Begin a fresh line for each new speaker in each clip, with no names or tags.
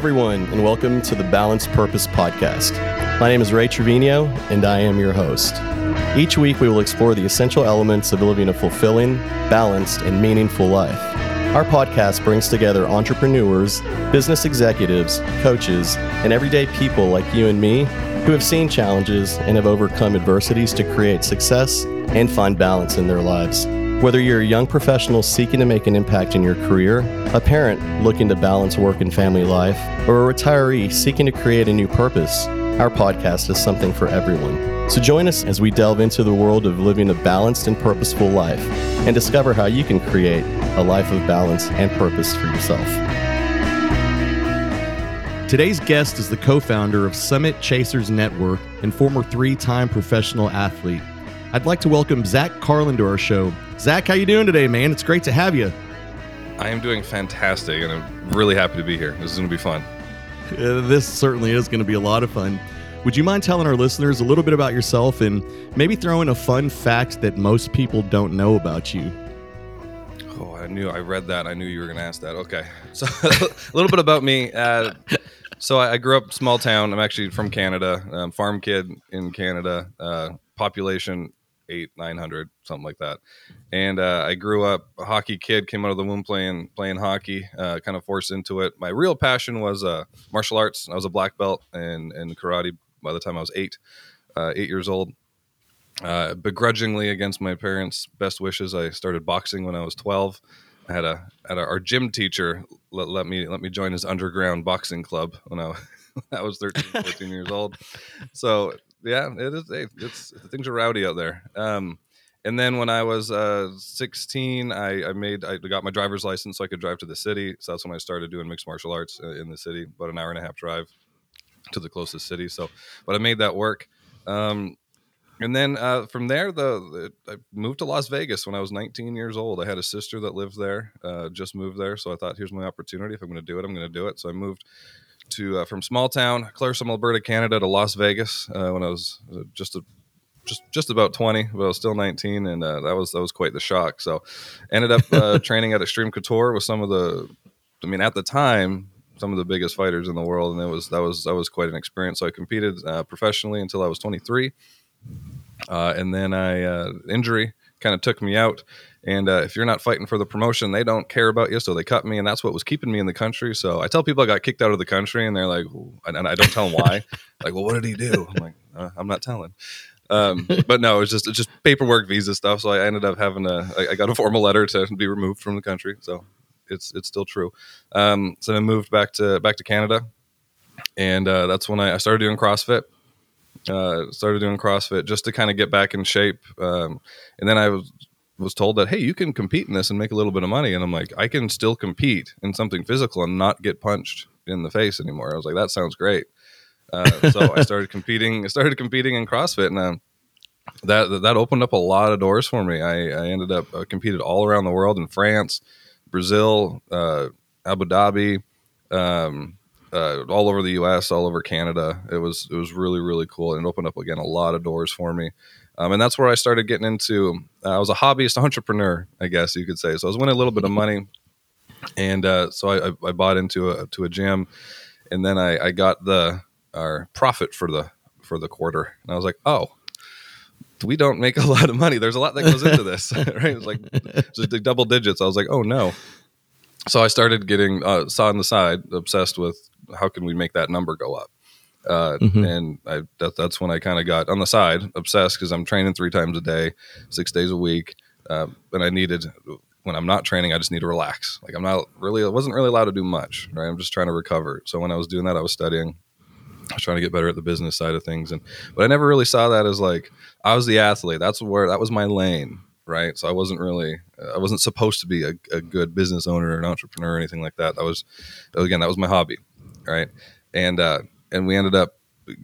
everyone, and welcome to the Balanced Purpose Podcast. My name is Ray Trevino, and I am your host. Each week, we will explore the essential elements of living a fulfilling, balanced, and meaningful life. Our podcast brings together entrepreneurs, business executives, coaches, and everyday people like you and me who have seen challenges and have overcome adversities to create success and find balance in their lives. Whether you're a young professional seeking to make an impact in your career, a parent looking to balance work and family life, or a retiree seeking to create a new purpose, our podcast is something for everyone. So join us as we delve into the world of living a balanced and purposeful life and discover how you can create a life of balance and purpose for yourself.
Today's guest is the co founder of Summit Chasers Network and former three time professional athlete. I'd like to welcome Zach Carlin to our show. Zach, how you doing today, man? It's great to have you.
I am doing fantastic, and I'm really happy to be here. This is going to be fun.
Uh, this certainly is going to be a lot of fun. Would you mind telling our listeners a little bit about yourself and maybe throw in a fun fact that most people don't know about you?
Oh, I knew I read that. I knew you were going to ask that. Okay, so a little bit about me. Uh, so I, I, grew up small town. I'm actually from Canada, um, farm kid in Canada. Uh, population eight, nine hundred, something like that. And uh, I grew up a hockey kid, came out of the womb playing playing hockey, uh, kind of forced into it. My real passion was uh, martial arts. I was a black belt and and karate by the time I was eight, uh, eight years old. Uh, begrudgingly against my parents' best wishes, I started boxing when I was twelve. I had a had a, our gym teacher let, let me let me join his underground boxing club when I, I was 13, 14 years old. So yeah, it is. It's things are rowdy out there. Um, and then when I was uh, 16, I, I, made I got my driver's license so I could drive to the city. So that's when I started doing mixed martial arts uh, in the city, about an hour and a half drive to the closest city. So, but I made that work. Um, and then uh, from there, the, the, I moved to Las Vegas when I was 19 years old. I had a sister that lived there, uh, just moved there. So I thought, here's my opportunity. If I'm going to do it, I'm going to do it. So I moved to uh, from small town Claresholm, Alberta, Canada, to Las Vegas uh, when I was uh, just a just just about 20 but i was still 19 and uh, that was that was quite the shock. So ended up uh, training at Xtreme Couture with some of the i mean at the time some of the biggest fighters in the world and it was that was that was quite an experience. So i competed uh, professionally until i was 23 uh, and then i injury kind of took me out and uh, if you're not fighting for the promotion, they don't care about you. So they cut me, and that's what was keeping me in the country. So I tell people I got kicked out of the country, and they're like, and I don't tell them why. like, well, what did he do? I'm like, uh, I'm not telling. Um, but no, it's just it's just paperwork, visa stuff. So I ended up having a I got a formal letter to be removed from the country. So it's it's still true. Um, so I moved back to back to Canada, and uh, that's when I, I started doing CrossFit. Uh, started doing CrossFit just to kind of get back in shape. Um, and then I was was told that hey you can compete in this and make a little bit of money and i'm like i can still compete in something physical and not get punched in the face anymore i was like that sounds great uh, so i started competing i started competing in crossfit and uh, that that opened up a lot of doors for me i, I ended up uh, competed all around the world in france brazil uh, abu dhabi um, uh, all over the us all over canada it was it was really really cool and it opened up again a lot of doors for me um, and that's where I started getting into. Uh, I was a hobbyist entrepreneur, I guess you could say. So I was winning a little bit of money, and uh, so I, I, bought into a to a gym, and then I, I got the our profit for the for the quarter, and I was like, oh, we don't make a lot of money. There's a lot that goes into this, right? It's like just like double digits. I was like, oh no. So I started getting uh, saw on the side, obsessed with how can we make that number go up. Uh, mm-hmm. And I, that, that's when I kind of got on the side obsessed because I'm training three times a day, six days a week. Uh, and I needed, when I'm not training, I just need to relax. Like I'm not really, I wasn't really allowed to do much, right? I'm just trying to recover. So when I was doing that, I was studying. I was trying to get better at the business side of things. And, but I never really saw that as like, I was the athlete. That's where, that was my lane. Right. So I wasn't really, I wasn't supposed to be a, a good business owner or an entrepreneur or anything like that. That was, again, that was my hobby. Right. And, uh, and we ended up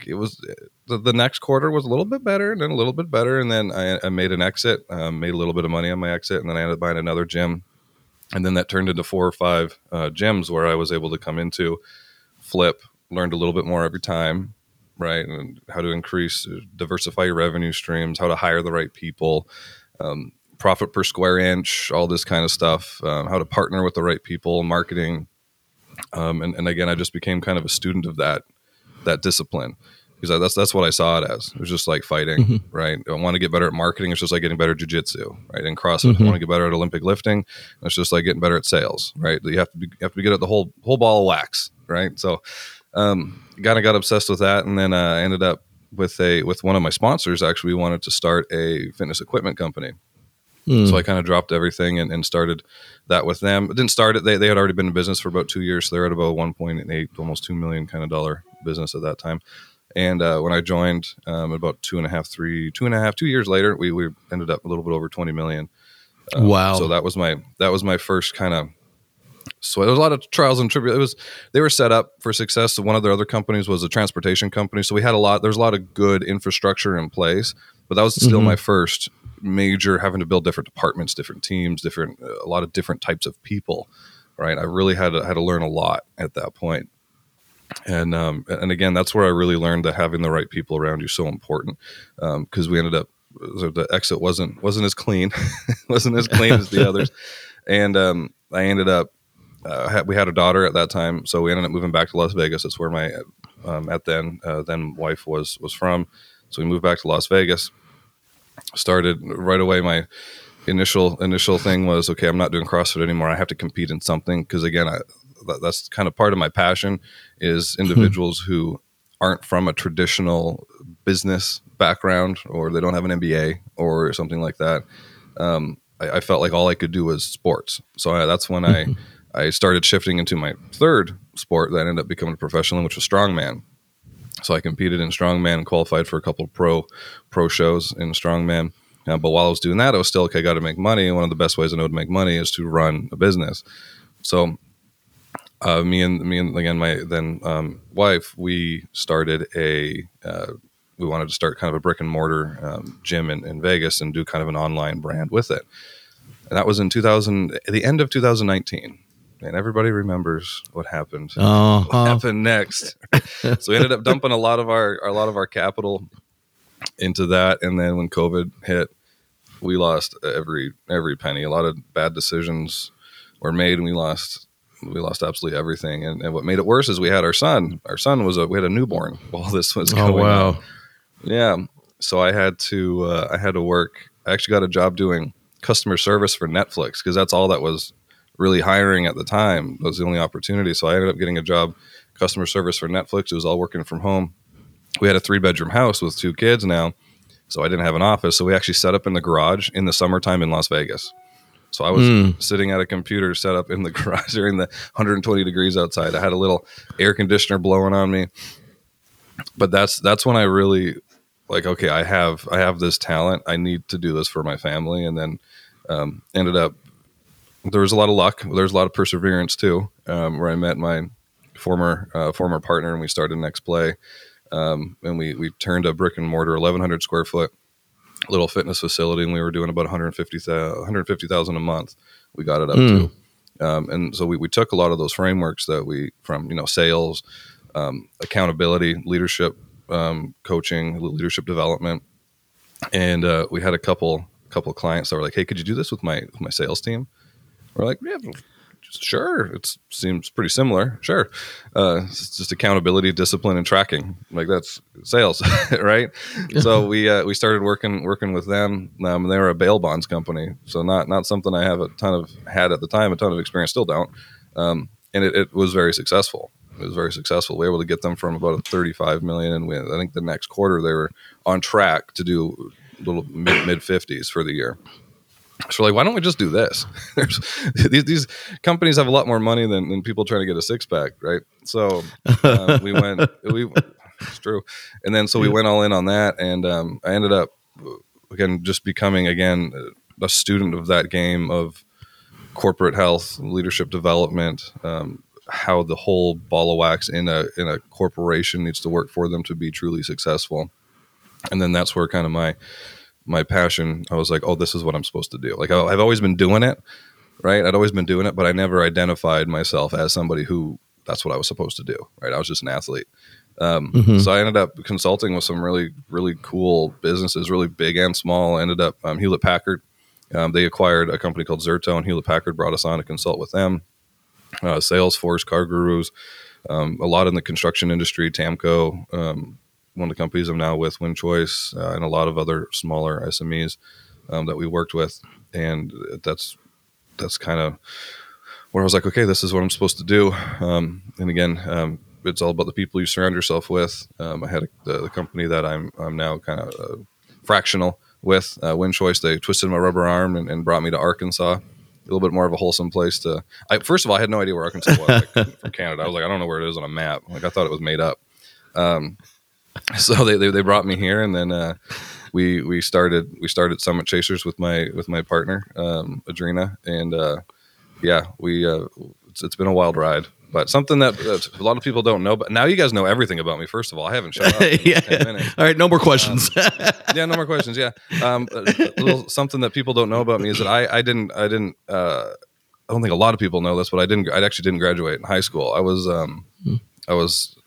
it was the, the, next quarter was a little bit better and then a little bit better. And then i, I made an exit um, made a little bit of money on my exit and then i ended up buying another gym. And then that turned into four or five uh, gyms where i was able to come into flip learned a little bit more every time right? And how to increase uh, diversify your revenue streams how to hire the right people um, profit per square inch all this kind of stuff um, how to partner with the right people marketing Um, and, and again, I just became kind of a student of that that discipline because that's that's what I saw it as. It was just like fighting, mm-hmm. right? I want to get better at marketing. It's just like getting better at jujitsu, right? In CrossFit, mm-hmm. I want to get better at Olympic lifting. It's just like getting better at sales, right? You have to be you have to be good at the whole whole ball of wax, right? So, um, kind of got obsessed with that, and then uh, ended up with a with one of my sponsors. Actually, we wanted to start a fitness equipment company. Mm. So I kind of dropped everything and, and, started that with them. It didn't start it; they, they had already been in business for about two years. So they're at about one point eight, almost two million kind of dollar business at that time. And uh, when I joined, um, about two and a half, three, two and a half, two years later, we, we ended up a little bit over twenty million.
Um, wow!
So that was my that was my first kind of. So there was a lot of trials and tribulations. It was they were set up for success. So one of their other companies was a transportation company. So we had a lot. There's a lot of good infrastructure in place, but that was still mm-hmm. my first major having to build different departments, different teams, different a lot of different types of people. Right. I really had to, had to learn a lot at that point and um, and again that's where i really learned that having the right people around you is so important because um, we ended up the exit wasn't wasn't as clean wasn't as clean as the others and um, i ended up uh, had, we had a daughter at that time so we ended up moving back to las vegas that's where my um, at then uh, then wife was was from so we moved back to las vegas started right away my initial initial thing was okay i'm not doing crossfit anymore i have to compete in something because again I, that, that's kind of part of my passion is hmm. individuals who aren't from a traditional business background or they don't have an MBA or something like that. Um, I, I, felt like all I could do was sports. So I, that's when I, hmm. I started shifting into my third sport that ended up becoming a professional, which was strongman. So I competed in strongman and qualified for a couple of pro pro shows in strongman. Uh, but while I was doing that, I was still okay. Got to make money. One of the best ways I know to make money is to run a business. So uh, me and me and again my then um, wife we started a uh, we wanted to start kind of a brick and mortar um, gym in, in, Vegas and do kind of an online brand with it. And that was in 2000, the end of 2019. And everybody remembers what happened. Uh-huh. What happened next? so we ended up dumping a lot of our a lot of our capital into that, and then when COVID hit, we lost every every penny. A lot of bad decisions were made, and we lost we lost absolutely everything. And, and, what made it worse is we had our son. Our son was a we had a newborn while this was oh, going. Oh wow! On. Yeah, so I had to uh, I had to work. I actually got a job doing customer service for Netflix because that's all that was really hiring at the time. That was the only opportunity. So I ended up getting a job customer service for Netflix. It was all working from home. We had a three bedroom house with two kids now, so I didn't have an office. So we actually set up in the garage in the summertime in Las Vegas. So I was mm. sitting at a computer set up in the garage during the 120 degrees outside. I had a little air conditioner blowing on me. But that's that's when I really like okay, I have I have this talent. I need to do this for my family and then um, ended up there was a lot of luck. There's a lot of perseverance too, um, where I met my former uh, former partner and we started Next Play. Um, and we we turned a brick and mortar 1100 square foot little fitness facility and we were doing about 150,000 a month. We got it up mm. to. Um, and so we, we took a lot of those frameworks that we from, you know, sales, um, accountability, leadership, um, coaching, leadership development. And uh, we had a couple couple clients that were like, "Hey, could you do this with my with my sales team?" We're like, "Yeah, sure. It seems pretty similar. Sure. Uh, it's just accountability discipline and tracking. Like that's sales right? So we uh, we started working working with them. Um, they were a bail bonds company. So not not something i have a ton of had at the time a ton of experience still don't. Um, and it, it, was very successful. It was very successful. We were able to get them from about a 35 million and we, i think the next quarter they were on track to do little mid mid 50s for the year so like, why don't we just do this? these, these companies have a lot more money than, than people trying to get a six pack, right? So um, we went, we, it's true. And then, so we went all in on that. And um, I ended up, again, just becoming, again, a student of that game of corporate health, leadership development, um, how the whole ball of wax in a, in a corporation needs to work for them to be truly successful. And then that's where kind of my, my passion, I was like, oh, this is what I'm supposed to do. Like I've always been doing it, right? I'd always been doing it, but I never identified myself as somebody who that's what I was supposed to do, right? I was just an athlete. Um, mm-hmm. So I ended up consulting with some really, really cool businesses, really big and small. I ended up um, Hewlett Packard. Um, they acquired a company called Zerto, and Hewlett Packard brought us on to consult with them. uh, Salesforce, Car Gurus, um, a lot in the construction industry, Tamco, um, one of the companies I'm now with, WinChoice, uh, and a lot of other smaller SMEs um, that we worked with, and that's that's kind of where I was like, okay, this is what I'm supposed to do. Um, and again, um, it's all about the people you surround yourself with. Um, I had a, the, the, company that I'm I'm now kind of uh, fractional with uh, WinChoice. They twisted my rubber arm and, and, brought me to Arkansas, a little bit more of a wholesome place to. I, first of all, I had no idea where Arkansas was like, from Canada. I was like, I don't know where it is on a map. Like I thought it was made up. Um, so they, they, they brought me here, and then uh, we we started we started Summit Chasers with my with my partner um, Adrena, and uh, yeah, we uh, it's, it's been a wild ride but something that, a lot of people don't know. But now you guys know everything about me. First of all, I haven't shown up.
yeah. All right, no more questions.
Um, yeah, no more questions. Yeah, um, little something that people don't know about me is that I, I didn't, I didn't. Uh, I don't think a lot of people know this, but I didn't. I actually didn't graduate in high school. I was, um, hmm. I was.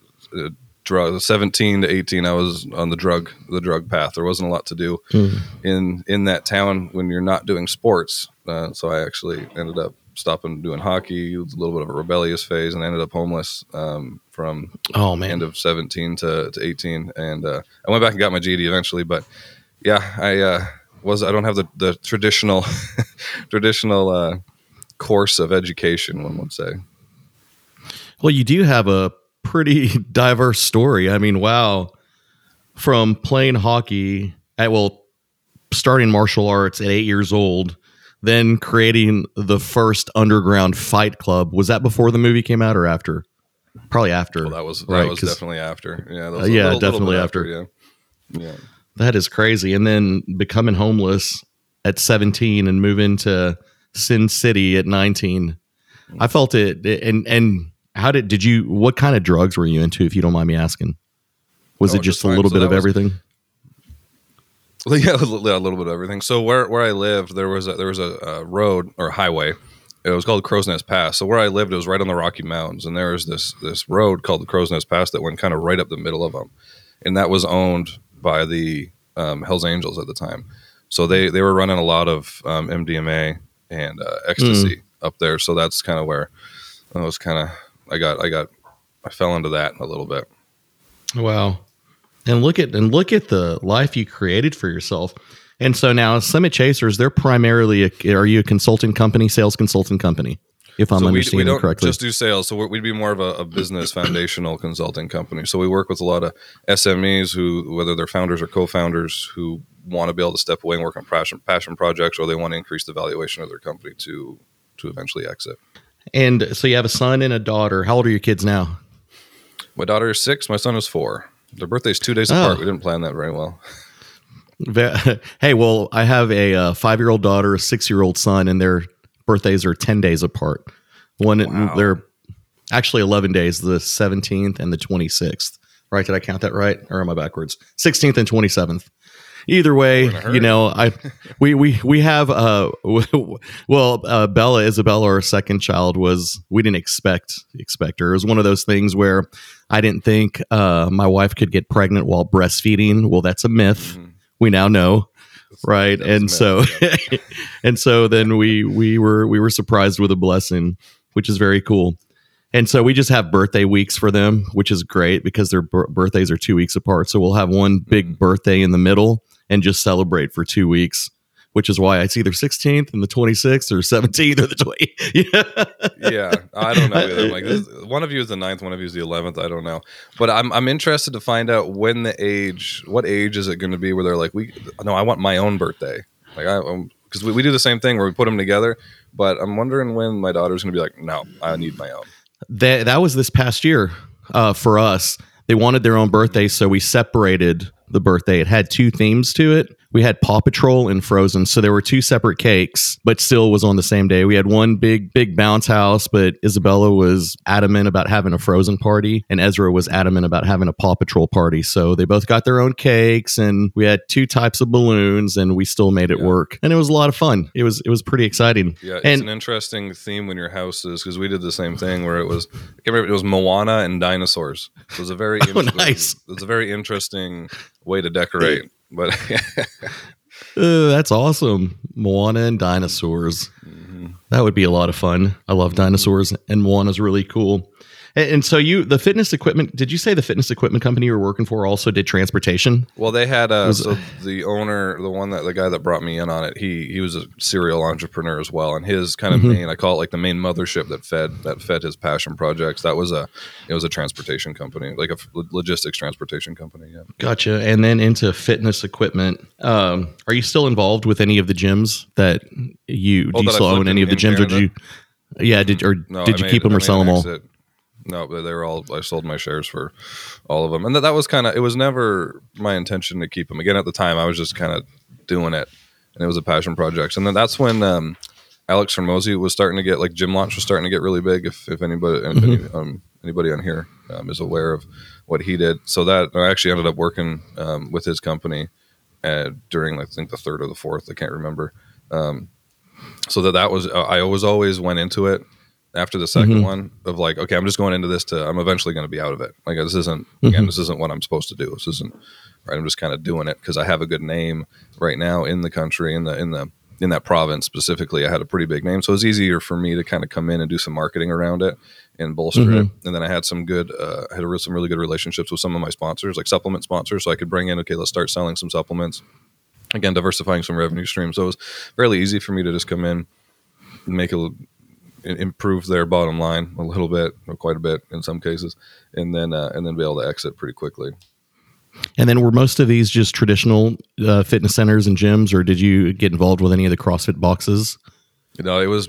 Drug 17 to 18 i was on the drug the drug path there wasn't a lot to do mm. in in that town when you're not doing sports uh, so i actually ended up stopping doing hockey. It a little bit of a rebellious phase, and ended up homeless um, from
oh man
end of seventeen to, to eighteen. And uh, I went back and got my GED eventually, but yeah, I uh, was I don't have the the traditional traditional uh, course of education. One would say.
Well, you do have a pretty diverse story. I mean, wow, from playing hockey at well, starting martial arts at eight years old then creating the first underground fight club. Was that before the movie came out or after? Probably after.
Well, that was that right? was definitely after. Yeah,
uh, yeah, little, definitely little after.
after. Yeah, yeah.
That is crazy. And then becoming homeless at 17 and moving to Sin City at 19. I felt it. And and how did did you? What kind of drugs were you into? If you don't mind me asking, was oh, it just, just a little so bit of was, everything?
yeah, a little bit of everything. So where where I lived, there was a, there was a, a road or a highway. It was called Crowsnest Pass. So where I lived, it was right on the Rocky Mountains, and there was this this road called the Crowsnest Pass that went kind of right up the middle of them, and that was owned by the um, Hell's Angels at the time. So they they were running a lot of um, MDMA and uh, ecstasy mm. up there. So that's kind of where I was kind of I got I got I fell into that a little bit.
Wow and look at and look at the life you created for yourself. And so now Summit Chasers, they're primarily a, are you a consulting company, sales consulting company? If I'm so understanding we, we don't correctly,
just do sales. So we'd be more of a, a, business foundational consulting company. So we work with a lot of SMEs who, whether they're founders or co-founders, who want to be able to step away and work on passion passion projects, or they want to increase the valuation of their company to to eventually exit.
And so you have a son and a daughter. How old are your kids now?
My daughter is six. My son is four. Their birthday's two days apart. Oh. We didn't plan that very well.
hey, well, I have a uh, five year old daughter, a six year old son, and their birthdays are 10 days apart. One, wow. they're actually 11 days, the 17th and the 26th. Right? Did I count that right? Or am I backwards? 16th and 27th. Either way, you know, I we we we have uh well uh, Bella Isabella, our second child, was we didn't expect expect her. It was one of those things where I didn't think uh, my wife could get pregnant while breastfeeding. Well, that's a myth. Mm-hmm. We now know, right? and so, and so then we we were we were surprised with a blessing, which is very cool. And so we just have birthday weeks for them, which is great because their b- birthdays are two weeks apart. So we'll have one big mm-hmm. birthday in the middle and just celebrate for two weeks which is why it's either 16th and the 26th or 17th or the 20.
yeah. yeah, I don't know. Either. Like this, one of you is the 9th, one of you is the 11th. I don't know, but I'm I'm interested to find out when the age, what age is it going to be where they're like, we no, I want my own birthday. Like I, because we, we do the same thing where we put them together, but I'm wondering when my daughter's going to be like, no, I need my own.
That that was this past year uh, for us. They wanted their own birthday, so we separated the birthday. It had two themes to it we had Paw Patrol and Frozen. So there were two separate cakes, but still was on the same day. We had one big, big bounce house, but Isabella was adamant about having a Frozen party, and Ezra was adamant about having a Paw Patrol party. So they both got their own cakes, and we had two types of balloons, and we still made it yeah. work. And it was a lot of fun. It was it was pretty exciting.
Yeah, it's and, an interesting theme when your house is because we did the same thing where it was I can't remember it was Moana and dinosaurs. It was a very
oh, nice.
It was a very interesting way to decorate but
uh, that's awesome. Moana and dinosaurs. Mm-hmm. That would be a lot of fun. I love dinosaurs, and is really cool. And, and so you, the fitness equipment. Did you say the fitness equipment company you were working for also did transportation?
Well, they had uh,
Was-
so the owner, the one that the guy that brought me in on it, he he was a serial entrepreneur as well, and his kind of
Mhm.
main, I call it like the main mothership that fed that fed his passion projects. That was a it was a transportation company, like a logistics transportation company. Yeah.
Gotcha. And then into fitness equipment. Um, are you still involved with any of the gyms that you
Oh,
do you still own any of the gyms or did you? Yeah, did or
No,
did you
made-
keep them or sell them all?
exit. No, but they were all. I sold my shares for all of them, and that, that was kind of. It was never my intention to keep them. Again, at the time, I was just kind of doing it, and it was a passion project. And then that's when um, Alex Hormozi was starting to get like Gym Launch was starting to get really big. If if anybody if any, um, anybody on here um, is aware of what he did, so that I actually ended up working um, with his company uh, during I think the third or the fourth. I can't remember. Um, so that that was I was always went into it after the 2nd
Mhm.
one of like okay i'm just going into this to i'm eventually going to be out of it. Like this isn't again
Mhm.
this isn't what i'm supposed to do. This isn't right? I'm just kind of doing it because i have a good name right now in the country in the in the in that province specifically. I had a pretty big name so it was easier for me to kind of come in and do some marketing around it and bolster it.
Mhm.
and then i had some good uh, i had a, some really good relationships with some of my sponsors like supplement sponsors. So i could bring in okay let's start selling some supplements. Again diversifying some revenue streams. So it was fairly easy for me to just come in make a improve their bottom line a little bit or quite a bit in some cases and then uh, and then be able to exit pretty quickly
And then were most of these just traditional uh, fitness centers and gyms, or did you get involved with any of the CrossFit boxes?
you know it was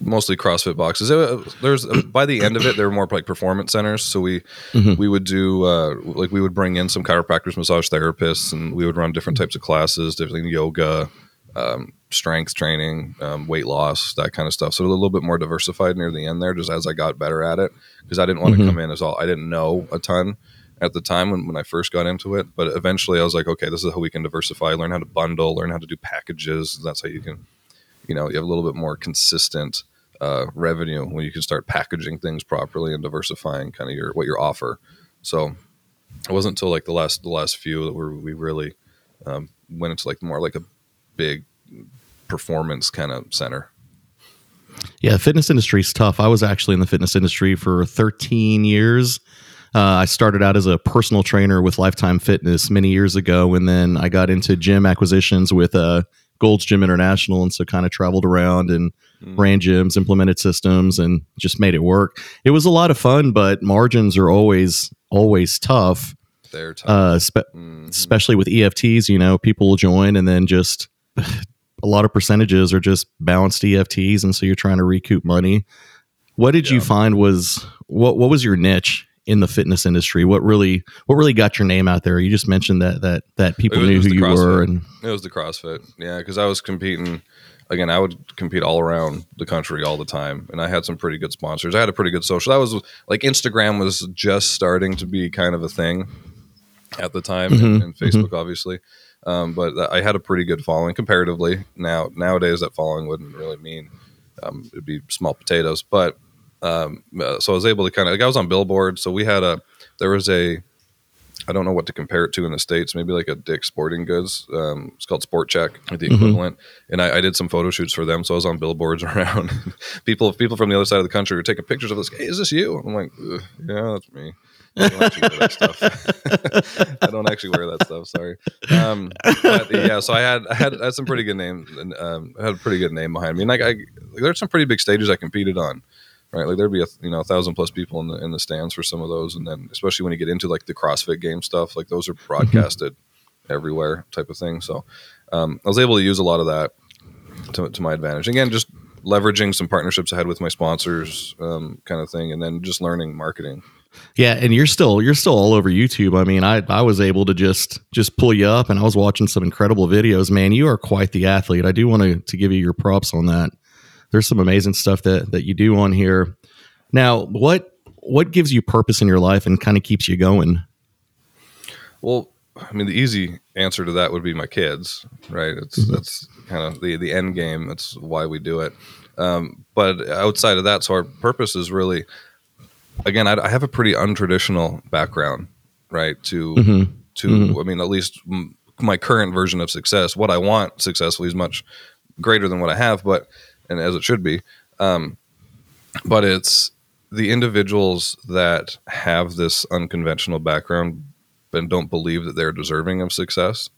mostly crossfit boxes it, there's by the end of it they were more like performance centers so we
Mhm.
we would do uh, like we would bring in some chiropractors massage therapists and we would run different types of classes different yoga um, strength training um, weight loss that kind of stuff so a little bit more diversified near the end there just as i got better at it because i didn't want to
Mhm.
come in as all i didn't know a ton at the time when, when i first got into it but eventually i was like okay this is how we can diversify learn how to bundle learn how to do packages that's how you can you know you have a little bit more consistent uh, revenue when you can start packaging things properly and diversifying kind of your what your offer. So it wasn't until like the last the last few that we really um, went into like more like a big performance kind of center.
Yeah, fitness industry is tough. I was actually in the fitness industry for 13 years. Uh, I started out as a personal trainer with Lifetime Fitness many years ago, and then I got into gym acquisitions with uh, Gold's Gym International, and so kind of traveled around and
Mm.
ran gyms, implemented systems, and just made it work. It was a lot of fun, but margins are always always tough,
There,
uh, spe-
Mhm.
especially with EFTs. You know, people will join and then just a lot of percentages are just balanced EFTs, and so you're trying to recoup money. What did you find was what what was your niche in the fitness industry? What really what really got your name out there? You just mentioned that that that people
was-
knew who you were,
CrossFit.
and
It was the CrossFit, yeah, because I was competing. Again, I would compete all around the country all the time, and I had some pretty good sponsors. I had a pretty good social. That was like Instagram was just starting to be kind of a thing at the time, and,
Mhm,
and Facebook, obviously. Um, but I had a pretty good following comparatively. Now, nowadays, that following wouldn't really mean um, it'd be small potatoes. But um, uh, so I was able to kind of like I was on Billboard. So we had a there was a I don't know what to compare it to in the states. Maybe like a Dick Sporting Goods. Um, it's called Sport Chek, the
Mhm.
equivalent. And I, I did some photo shoots for them, so I was on billboards around. people, people from the other side of the country were taking pictures of this. Hey, is this you? I'm like, yeah, that's me. I don't actually wear that stuff. I don't actually wear that stuff. Sorry. Um, but yeah, so I had I had, I had some pretty good name. and um, I had a pretty good name behind me. And like I, like, there's some pretty big stages I competed on right? Like there'd be a you know a thousand plus people in the in the stands for some of those, and then especially when you get into like the CrossFit game stuff, like those are broadcasted everywhere, type of thing. So um, I was able to use a lot of that to, to my advantage. Again, just leveraging some partnerships I had with my sponsors, um, kind of thing, and then just learning marketing.
Yeah, and you're still you're still all over YouTube. I mean, I I was able to just just pull you up, and I was watching some incredible videos. Man, you are quite the athlete. I do want to to give you your props on that. There's some amazing stuff that that you do on here. Now, what what gives you purpose in your life and kind of keeps you going?
Well, I mean, the easy answer to that would be my kids, right? It's
Mhm.
that's kind of the the end game. That's why we do it. Um, but outside of that, so our purpose is really, again, I, I have a pretty untraditional background, right? To
hmm
to
Mhm.
I mean, at least m- my current version of success. What I want successfully is much greater than what I have, but and as it should be. Um, but it's the individuals that have this unconventional background and don't believe that they're deserving of success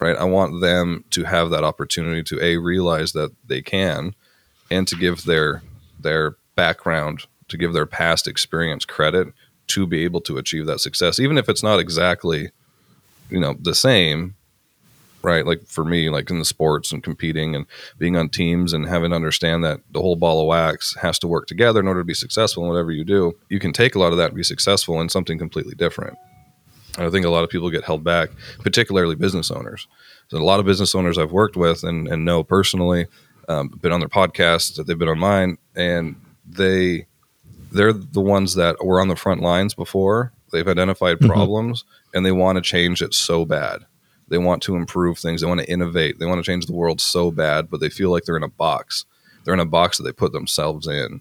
right i want them to have that opportunity to a realize that they can and to give their their background to give their past experience credit to be able to achieve that success even if it's not exactly you know the same right? Like for me like in the sports and competing and being on teams and having to understand that the whole ball of wax has to work together in order to be successful in whatever you do you can take a lot of that and be successful in something completely different. And i think a lot of people get held back particularly business owners. So a lot of business owners i've worked with and, and know personally um, been on their podcasts that they've been on mine and they they're the ones that were on the front lines before. They've identified
Mhm.
problems and they want to change it so bad. They want to improve things. They want to innovate. They want to change the world so bad but they feel like they're in a box. They're in a box that they put themselves in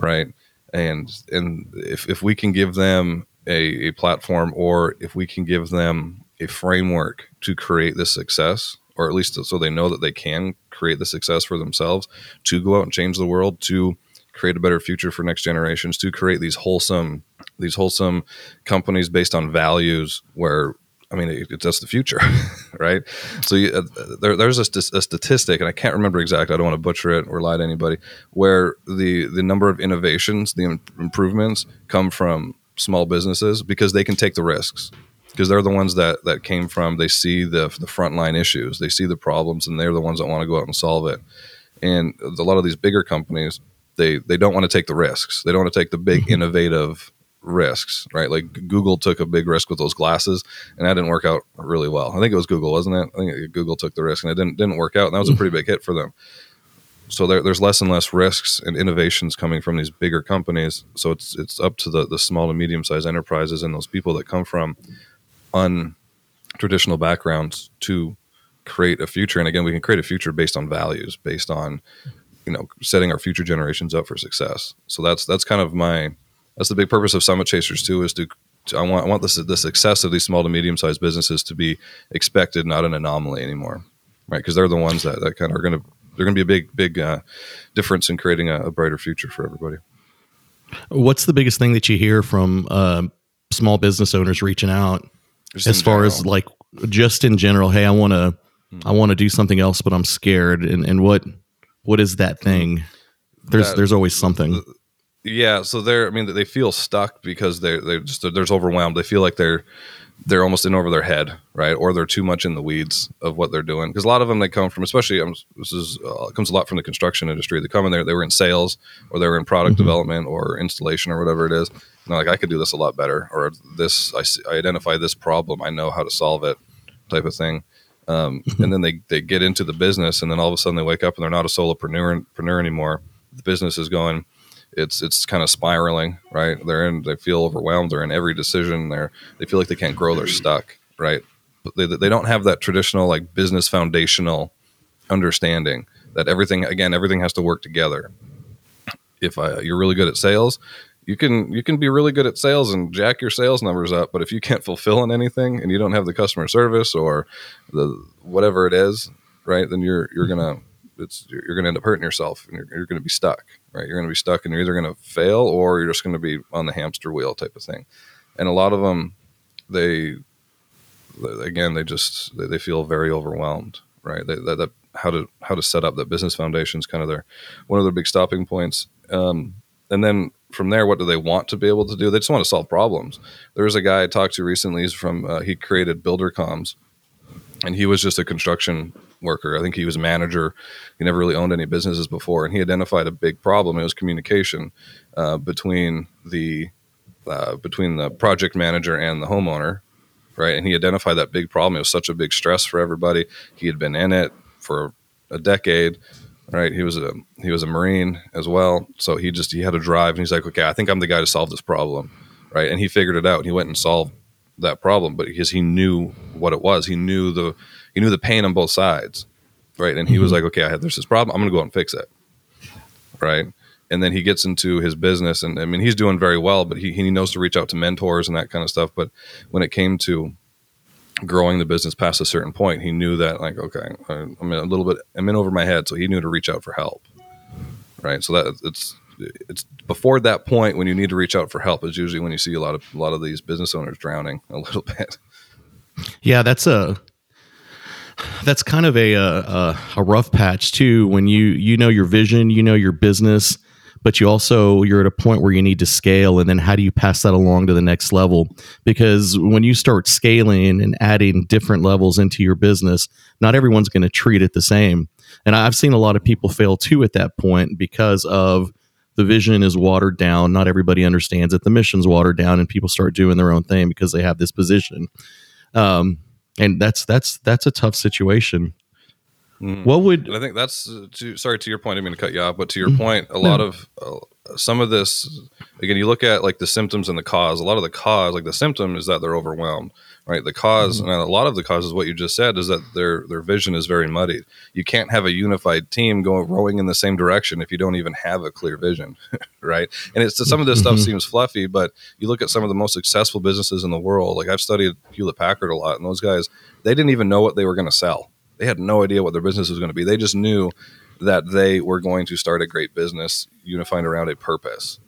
right? And and if, if we can give them a, a platform or if we can give them a framework to create this success or at least so they know that they can create the success for themselves to go out and change the world to create a better future for next generations to create these wholesome these wholesome companies based on values where I mean, it, it's that's the future, right? So you, uh, there, there's a, st- a statistic, and I can't remember exactly. I don't want to butcher it or lie to anybody. Where the the number of innovations, the im- improvements, come from small businesses because they can take the risks because they're the ones that that came from. They see the the frontline issues, they see the problems, and they're the ones that want to go out and solve it. And a lot of these bigger companies, they they don't want to take the risks. They don't want to take the big mm-hmm. innovative risks, right? Like Google took a big risk with those glasses, and that didn't work out really well. I think it was Google, wasn't it? I think Google took the risk, and it didn't didn't work out, and that was a mm-hmm. pretty big hit for them. So there, there's less and less risks and innovations coming from these bigger companies. So it's it's up to the the small to medium sized enterprises and those people that come from untraditional backgrounds to create a future. And again, we can create a future based on values, based on you know setting our future generations up for success. So that's that's kind of my that's the big purpose of Summit Chasers too is to, to I want I want the the success of these small to medium sized businesses to be expected, not an anomaly anymore, right? Because they're the ones that, that kind of are going to they're going to be a big big uh, difference in creating a, a brighter future for everybody.
What's the biggest thing that you hear from uh, small business owners reaching out
Just
as far as like just in general? Hey, I want to, I want to do something else, but I'm scared. And and what what is that thing? There's
That-
there's always something.
Yeah, so they're I mean they feel stuck because they they just they're just overwhelmed. They feel like they're they're almost in over their head, right? Or they're too much in the weeds of what they're doing. Because a lot of them they come from, especially um, this is uh, comes a lot from the construction industry. They come in there, they were in sales or they were in product
Mhm.
development or installation or whatever it is. And they're like, I could do this a lot better, or this I, see, I identify this problem, I know how to solve it, type of thing. Um, and then they they get into the business, and then all of a sudden they wake up and they're not a solopreneur anymore. The business is going it's it's kind of spiraling, right? They're in they feel overwhelmed. They're in every decision. They're they feel like they can't grow. They're stuck, right? But they they don't have that traditional like business foundational understanding that everything again everything has to work together. If uh, you're really good at sales, you can you can be really good at sales and jack your sales numbers up. But if you can't fulfill in anything and you don't have the customer service or the whatever it is, right? Then you're you're gonna it's you're, gonna end up hurting yourself and you're, you're gonna be stuck, right? You're gonna be stuck and you're either gonna fail or you're just gonna be on the hamster wheel type of thing. And a lot of them, they again they just they, they feel very overwhelmed, right? They, that, that how to how to set up that business foundation is kind of their one of their big stopping points. Um, and then from there, what do they want to be able to do? They just want to solve problems. There was a guy I talked to recently. He's from uh, he created Builder Comms, and he was just a construction worker. I think he was a manager. He never really owned any businesses before, and he identified a big problem. It was communication uh, between the uh, between the project manager and the homeowner, right? And he identified that big problem. It was such a big stress for everybody. He had been in it for a decade, right? He was a he was a marine as well, so he just he had a drive, and he's like, okay, I think I'm the guy to solve this problem, right? And he figured it out. And he went and solved that problem, but because he knew what it was, he knew the he knew the pain on both sides, right? And he was
Mhm.
like, okay, I have there's this problem. I'm going to go out and fix it, right? And then he gets into his business, and I mean, he's doing very well, but he he knows to reach out to mentors and that kind of stuff. But when it came to growing the business past a certain point, he knew that like, okay, I'm a little bit, I'm in over my head, so he knew to reach out for help, right? So that it's it's before that point when you need to reach out for help is usually when you see a lot of a lot of these business owners drowning a little bit.
Yeah, that's a that's kind of a, a a rough patch too. When you you know your vision, you know your business, but you also you're at a point where you need to scale, and then how do you pass that along to the next level? Because when you start scaling and adding different levels into your business, not everyone's going to treat it the same. And I've seen a lot of people fail too at that point because of the vision is watered down. Not everybody understands it. The mission's watered down, and people start doing their own thing because they have this position. Um, and that's that's that's a tough situation. Mm. What would
and I think that's uh, to, sorry to your point. I mean to cut you off, but to your mm. point, a lot of uh, some of this again, you look at like the symptoms and the cause. A lot of the cause, like the symptom, is that they're overwhelmed right? The because mm-hmm. and a lot of the cause is what you just said is that their their vision is very muddied. You can't have a unified team going rowing in the same direction if you don't even have a clear vision, right? And it's some of this stuff mm-hmm. seems fluffy, but you look at some of the most successful businesses in the world. Like I've studied Hewlett Packard a lot, and those guys they didn't even know what they were going to sell. They had no idea what their business was going to be. They just knew that they were going to start a great business unified around a purpose.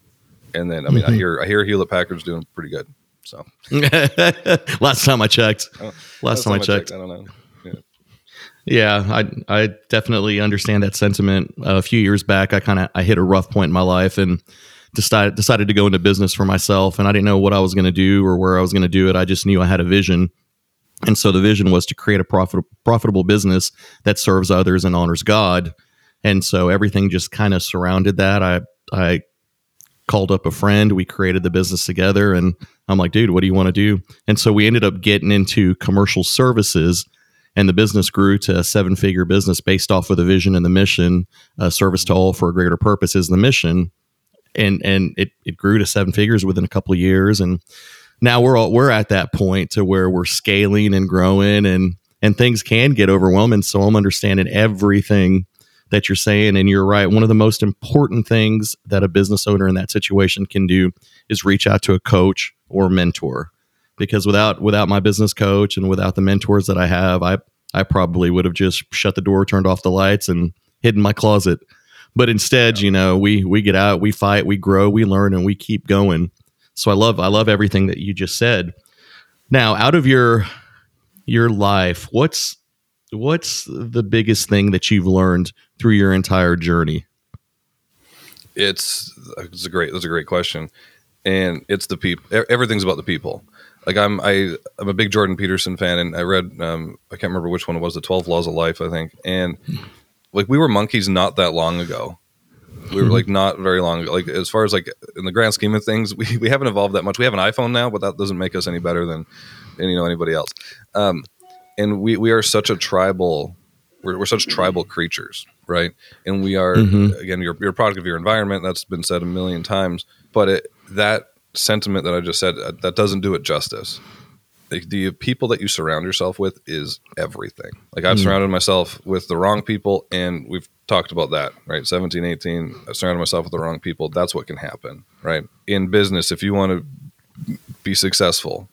And then I mean, mm-hmm. I hear I hear Hewlett Packard's doing pretty good. So
last time I checked, oh, last, time, time I, checked, checked, I don't know. Yeah. yeah, I I definitely understand that sentiment. Uh, a few years back, I kind of I hit a rough point in my life and decided decided to go into business for myself. And I didn't know what I was going to do or where I was going to do it. I just knew I had a vision, and so the vision was to create a profit, profitable business that serves others and honors God. And so everything just kind of surrounded that. I I called up a friend. We created the business together, and I'm like, dude, what do you want to do? And so we ended up getting into commercial services, and the business grew to a seven figure business based off of the vision and the mission. Uh, service to all for a greater purpose is the mission, and and it it grew to seven figures within a couple of years, and now we're all, we're at that point to where we're scaling and growing, and and things can get overwhelming. So I'm understanding everything that you're saying. And you're right. One of the most important things that a business owner in that situation can do is reach out to a coach or mentor. Because without without my business coach and without the mentors that I have, I I probably would have just shut the door, turned off the lights, and hidden my closet. But instead, yeah. you know, we we get out, we fight, we grow, we learn, and we keep going. So I love I love everything that you just said. Now, out of your your life, what's what's the biggest thing that you've learned through your entire journey?
It's it's a great that's a great question, and it's the people. Everything's about the people. Like I'm I I'm a big Jordan Peterson fan, and I read um, I can't remember which one it was, the Twelve Laws of Life, I think, and like we were monkeys not that long ago. We were like not very long ago. Like as far as like in the grand scheme of things, we, we haven't evolved that much. We have an iPhone now, but that doesn't make us any better than you know anybody else. Um, and we we are such a tribal we're, we're such tribal creatures right and we are mm-hmm. again you're, you're a product of your environment that's been said a million times but it, that sentiment that i just said uh, that doesn't do it justice the, the people that you surround yourself with is everything like i've mm-hmm. surrounded myself with the wrong people and we've talked about that right? 17 18 i surrounded myself with the wrong people. That's what can happen right? In business if you want to be successful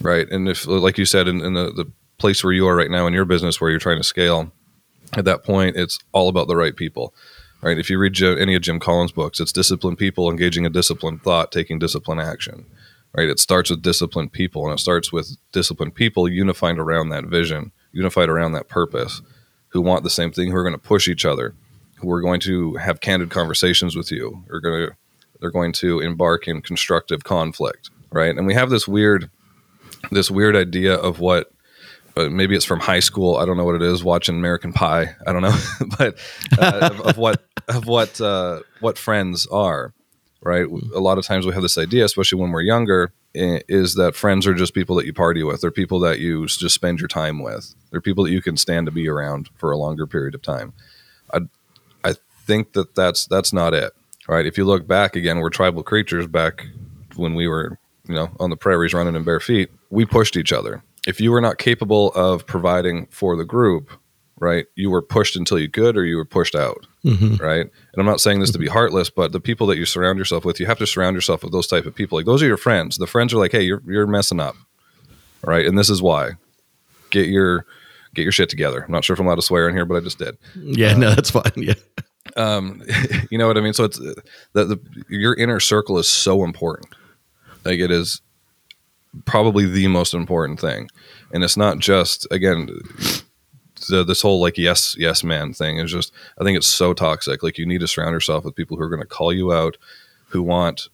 right? And if like you said in, in the, the place where you are right now in your business where you're trying to scale at that point it's all about the right people right? If you read any of jim collins books it's disciplined people engaging a disciplined thought taking disciplined action right? It starts with disciplined people and it starts with disciplined people unified around that vision unified around that purpose who want the same thing who are going to push each other who are going to have candid conversations with you are going to they're going to embark in constructive conflict right and we have this weird this weird idea of what uh, maybe it's from high school. I don't know what it is. Watching American Pie. I don't know, but uh, of, of, what of what uh, what friends are. Right. A lot of times we have this idea, especially when we're younger, Eh, is that friends are just people that you party with. They're people that you just spend your time with. They're people that you can stand to be around for a longer period of time. I I think that that's that's not it. Right. If you look back again, we're tribal creatures. Back when we were you know on the prairies running in bare feet, we pushed each other if you were not capable of providing for the group, right, you were pushed until you could or you were pushed out, mm-hmm. right? And I'm not saying this to be mm-hmm. heartless, but the people that you surround yourself with, you have to surround yourself with those type of people. Like those are your friends. The friends are like, hey, you're you're messing up, right? And this is why. Get your get your shit together. I'm not sure if I'm allowed to swear in here, but I just did.
Yeah, uh, no, that's fine. Yeah.
Um, you know what I mean? So it's the, the your inner circle is so important. Like it is probably the most important thing, and it's not just again the, this whole like yes yes man thing is just I think it's so toxic. Like you need to surround yourself with people who are going to call you out, who want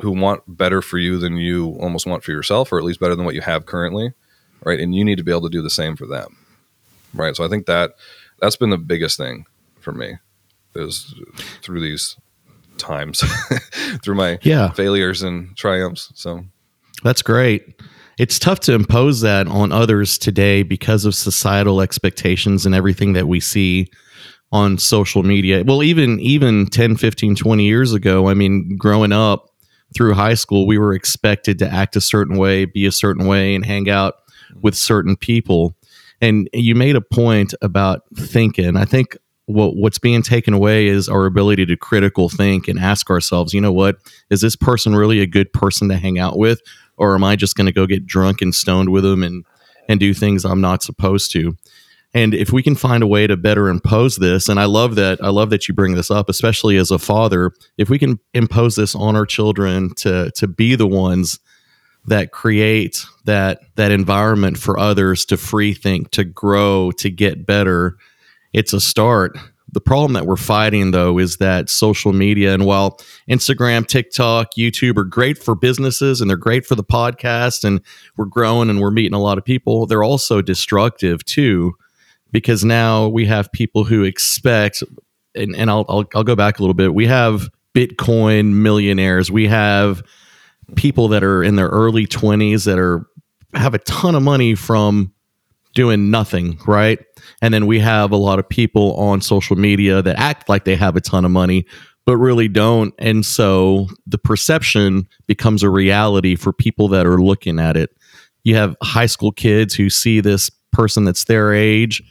who want better for you than you almost want for yourself, or at least better than what you have currently, right? And you need to be able to do the same for them, right? So I think that that's been the biggest thing for me is through these times, through my
Yeah.
failures and triumphs. So
That's great. It's tough to impose that on others today because of societal expectations and everything that we see on social media. Well, even even 10, 15, 20 years ago, I mean, growing up through high school, we were expected to act a certain way, be a certain way and hang out with certain people. And you made a point about thinking. I think what what's being taken away is our ability to critical think and ask ourselves, you know what, is this person really a good person to hang out with or am I just going to go get drunk and stoned with them and and do things I'm not supposed to? And if we can find a way to better impose this, and I love that I love that you bring this up, especially as a father, if we can impose this on our children to to be the ones that create that that environment for others to free think, to grow, to get better, it's a start. The problem that we're fighting though is that social media and while Instagram, TikTok, YouTube are great for businesses and they're great for the podcast and we're growing and we're meeting a lot of people, they're also destructive too because now we have people who expect and, and I'll, I'll I'll go back a little bit. We have Bitcoin millionaires. We have people that are in their early 20s that are have a ton of money from doing nothing, right? And then we have a lot of people on social media that act like they have a ton of money, but really don't. And so the perception becomes a reality for people that are looking at it. You have high school kids who see this person that's their age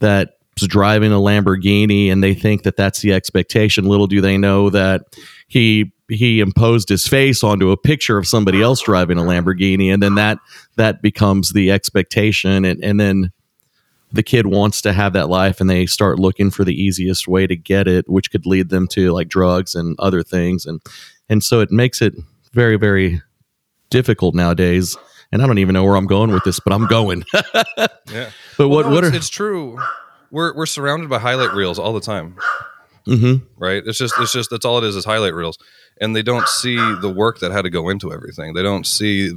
that's driving a Lamborghini and they think that that's the expectation. Little do they know that he he imposed his face onto a picture of somebody else driving a Lamborghini and then that that becomes the expectation. And and then the kid wants to have that life and they start looking for the easiest way to get it which could lead them to like drugs and other things. And and so it makes it very very difficult nowadays. And I don't even know where I'm going with this but I'm going.
Yeah,
but
Well,
what
no,
what
it's,
are
it's true. We're we're surrounded by highlight reels all the time.
Mhm.
right it's just it's just that's all it is is highlight reels and they don't see the work that had to go into everything they don't see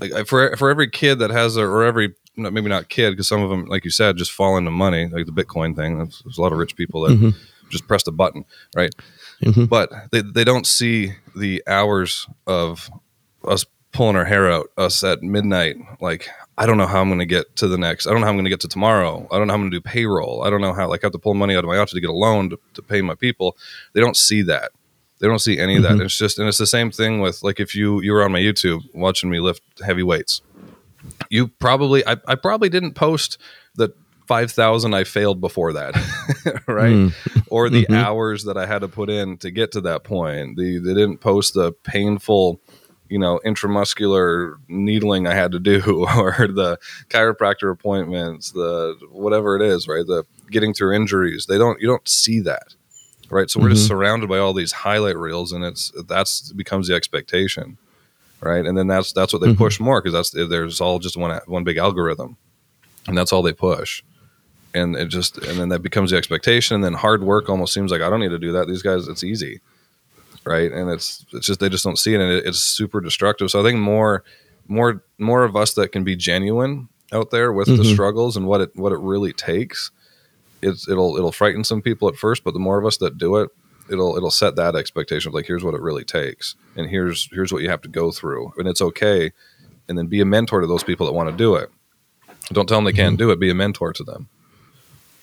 like for for every kid that has a or every maybe not kid because some of them like you said just fall into money like the bitcoin thing There's, there's a lot of rich people that
Mhm.
just press the button right
Mhm.
but they, they don't see the hours of us pulling our hair out us at midnight like i don't know how i'm going to get to the next i don't know how i'm going to get to tomorrow i don't know how i'm going to do payroll i don't know how like i have to pull money out of my office to get a loan to, to pay my people they don't see that they don't see any of that
Mhm.
it's just and it's the same thing with like if you you were on my youtube watching me lift heavy weights you probably i, I probably didn't post the 5000 i failed before that right
Mm.
or the
Mhm.
hours that I had to put in to get to that point. The they didn't post the painful, you know, intramuscular needling I had to do, or the chiropractor appointments, the whatever it is, right? The getting through injuries. They don't. You don't see that, right? So we're just
Mhm.
surrounded by all these highlight reels, and it's that's becomes the expectation, right? And then that's that's what they
Mhm.
push more because that's there's all just one one big algorithm, and that's all they push and it just and then that becomes the expectation and then hard work almost seems like i don't need to do that these guys it's easy right and it's it's just they just don't see it and it, it's super destructive so i think more more more of us that can be genuine out there with the
Mhm.
struggles and what it what it really takes it's it'll it'll frighten some people at first but the more of us that do it it'll it'll set that expectation of like here's what it really takes and here's here's what you have to go through and it's okay and then be a mentor to those people that want to do it don't tell them they can't do it be a mentor to them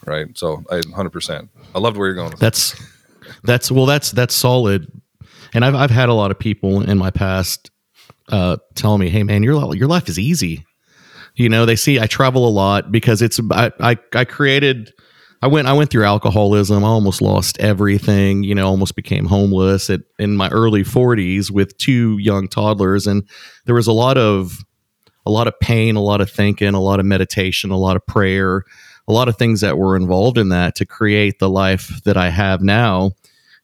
right so i 100% i loved where you're going with that.
That's that's well that's that's solid. And I've I've had a lot of people in my past uh telling me, "Hey man, your your life is easy." You know, they see I travel a lot because it's I I, I created I went I went through alcoholism. I almost lost everything, you know, almost became homeless at in my early 40s with two young toddlers and there was a lot of a lot of pain, a lot of thinking, a lot of meditation, a lot of prayer, a lot of things that were involved in that to create the life that I have now.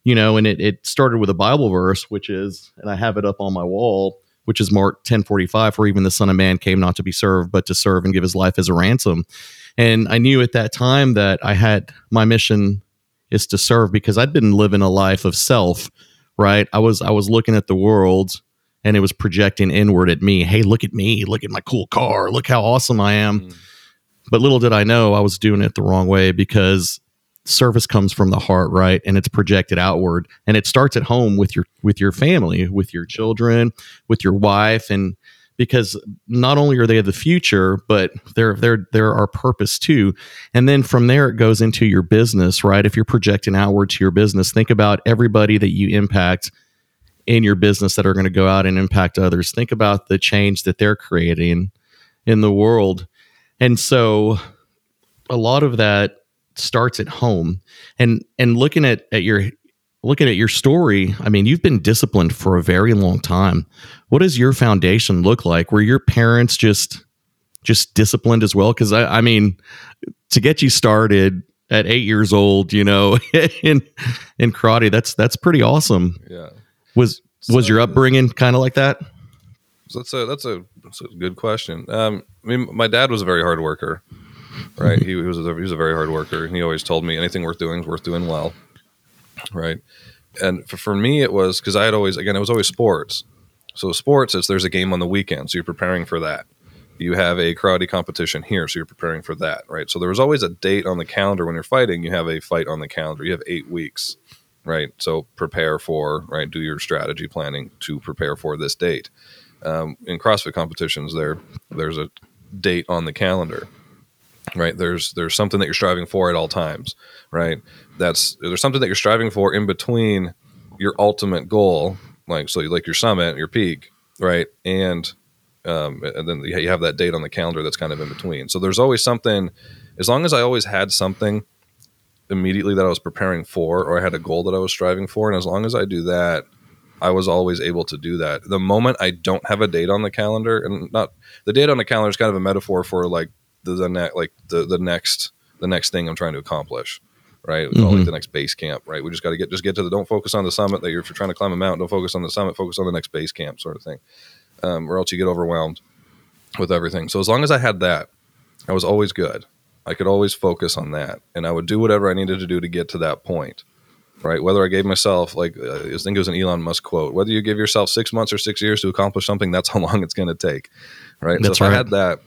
You know, and it, it started with a Bible verse, which is, and I have it up on my wall, which is Mark 1045, for even the Son of Man came not to be served, but to serve and give his life as a ransom. And I knew at that time that I had my mission is to serve because I'd been living a life of self, right? I was I was looking at the world and it was projecting inward at me. Hey, look at me, look at my cool car, look how awesome I am. Mm. But little did I know I was doing it the wrong way because service comes from the heart right? And it's projected outward. And it starts at home with your with your family with your children with your wife. And because not only are they the future but they're they're they're our purpose too. And then from there it goes into your business right? If you're projecting outward to your business think about everybody that you impact in your business that are going to go out and impact others. Think about the change that they're creating in the world. And so a lot of that starts at home and and looking at at your looking at your story i mean you've been disciplined for a very long time. What does your foundation look like? Were your parents just just disciplined as well? Because I, I mean to get you started at eight years old you know in in karate that's that's pretty awesome.
Yeah.
Was was your upbringing kind of like that?
So that's a that's a that's a good question. Um i mean my dad was a very hard worker right? he, he, was a, he was a very hard worker, and he always told me anything worth doing is worth doing well, right? And for, for me, it was because I had always again it was always sports. So sports is there's a game on the weekend, so you're preparing for that. You have a karate competition here, so you're preparing for that, right? So there was always a date on the calendar when you're fighting. You have a fight on the calendar. You have eight weeks, right? So prepare for right. Do your strategy planning to prepare for this date. Um, in CrossFit competitions, there there's a date on the calendar right? There's there's something that you're striving for at all times right? That's there's something that you're striving for in between your ultimate goal like so like your summit your peak right? And um, and then you have that date on the calendar that's kind of in between. So there's always something as long as i always had something immediately that i was preparing for or i had a goal that i was striving for and as long as i do that I was always able to do that. The moment I don't have a date on the calendar, and not the date on the calendar is kind of a metaphor for like the, the ne- like the the next the next thing I'm trying to accomplish. Right, mm-hmm. like the next base camp. Right, we just got to get just get to the. Don't focus on the summit that you're, if you're trying to climb a mountain. Don't focus on the summit. Focus on the next base camp, sort of thing, um, or else you get overwhelmed with everything. So as long as I had that, I was always good. I could always focus on that, and I would do whatever I needed to do to get to that point. Right, whether I gave myself like uh, I think it was an Elon Musk quote, whether you give yourself six months or six years to accomplish something, that's how long it's going to take. Right,
that's
so if
right.
I had that,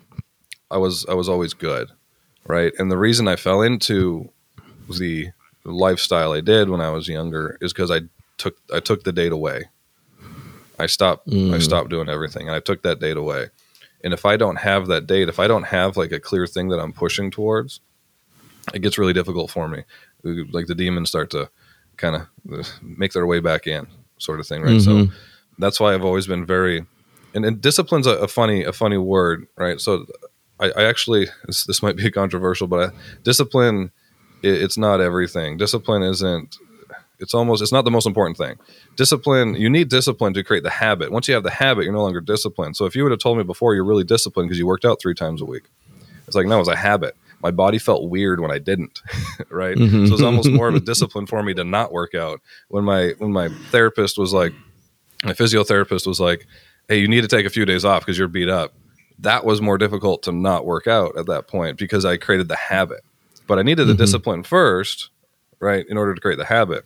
I was I was always good, right? And the reason I fell into the lifestyle I did when I was younger is because I took I took the date away. I stopped mm. I stopped doing everything and I took that date away. And if I don't have that date, if I don't have like a clear thing that I'm pushing towards, it gets really difficult for me. Like the demons start to kind of make their way back in, sort of thing, right? Mm-hmm. So that's why I've always been very and, and discipline's a, a funny a funny word, right? So I, I actually this, this, might be controversial, but I, discipline it, it's not everything. Discipline isn't. It's almost it's not the most important thing. Discipline you need discipline to create the habit. Once you have the habit, you're no longer disciplined. So if you would have told me before you're really disciplined because you worked out three times a week, it's like no, it was a habit. My body felt weird when I didn't, right? Mm-hmm. So it's almost more of a discipline for me to not work out. When my when my therapist was like, my physiotherapist was like, "Hey, you need to take a few days off because you're beat up." That was more difficult to not work out at that point because I created the habit. But I needed the mm-hmm. discipline first, right, in order to create the habit.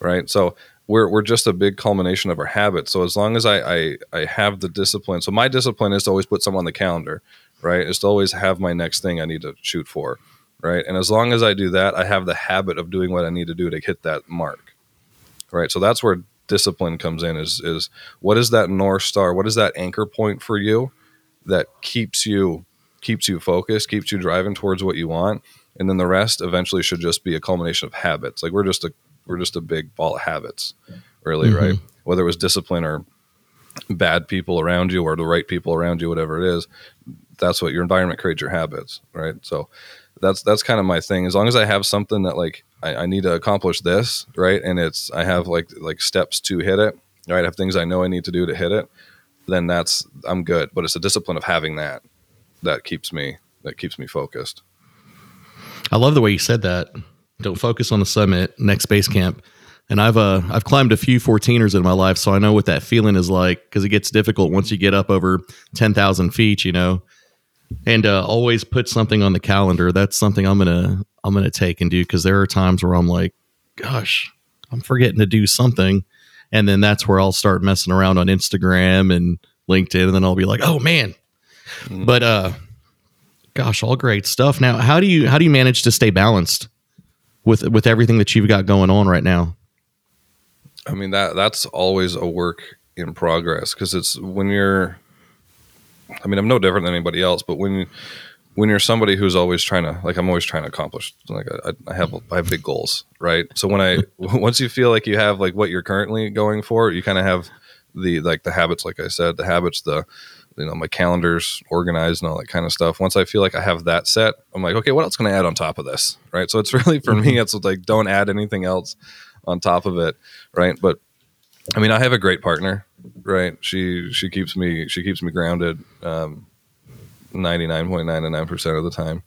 Right. So we're we're just a big culmination of our habits. So as long as I I, I have the discipline, so my discipline is to always put something on the calendar, right? Is to always have my next thing I need to shoot for. Right. And as long as I do that, I have the habit of doing what I need to do to hit that mark. Right. So that's where discipline comes in is is what is that north star what is that anchor point for you that keeps you keeps you focused, keeps you driving towards what you want, and then the rest eventually should just be a culmination of habits. Like we're just a we're just a big ball of habits, really, mm-hmm. right? Whether it was discipline or bad people around you or the right people around you, whatever it is, that's what your environment creates your habits, right? So that's that's kind of my thing. As long as I have something that like I, I need to accomplish this, right, and it's I have like like steps to hit it, right? I have things I know I need to do to hit it then that's I'm good. But it's a discipline of having that that keeps me that keeps me focused.
I love the way you said that. Don't focus on the summit, next base camp. And I've uh I've climbed a few 14ers in my life, so I know what that feeling is like because it gets difficult once you get up over 10,000 feet, you know. And uh, always put something on the calendar. That's something I'm gonna I'm gonna take and do because there are times where I'm like, gosh, I'm forgetting to do something, and then that's where I'll start messing around on Instagram and LinkedIn, and then I'll be like, oh man. Mm-hmm. But uh, gosh, all great stuff. Now, how do you how do you manage to stay balanced with with everything that you've got going on right now?
I mean that that's always a work in progress because it's when you're. I mean, I'm no different than anybody else, but when when you're somebody who's always trying to like I'm always trying to accomplish like I, I, have I have big goals, right? So when I once you feel like you have like what you're currently going for, you kind of have the like the habits, like I said, the habits, the you know my calendars organized and all that kind of stuff. Once I feel like I have that set, I'm like, okay, what else can I add on top of this, right? So it's really for me, mm-hmm. it's like don't add anything else on top of it, right? But I mean, I have a great partner, right? She she keeps me she keeps me grounded, um, ninety nine point ninety nine percent of the time,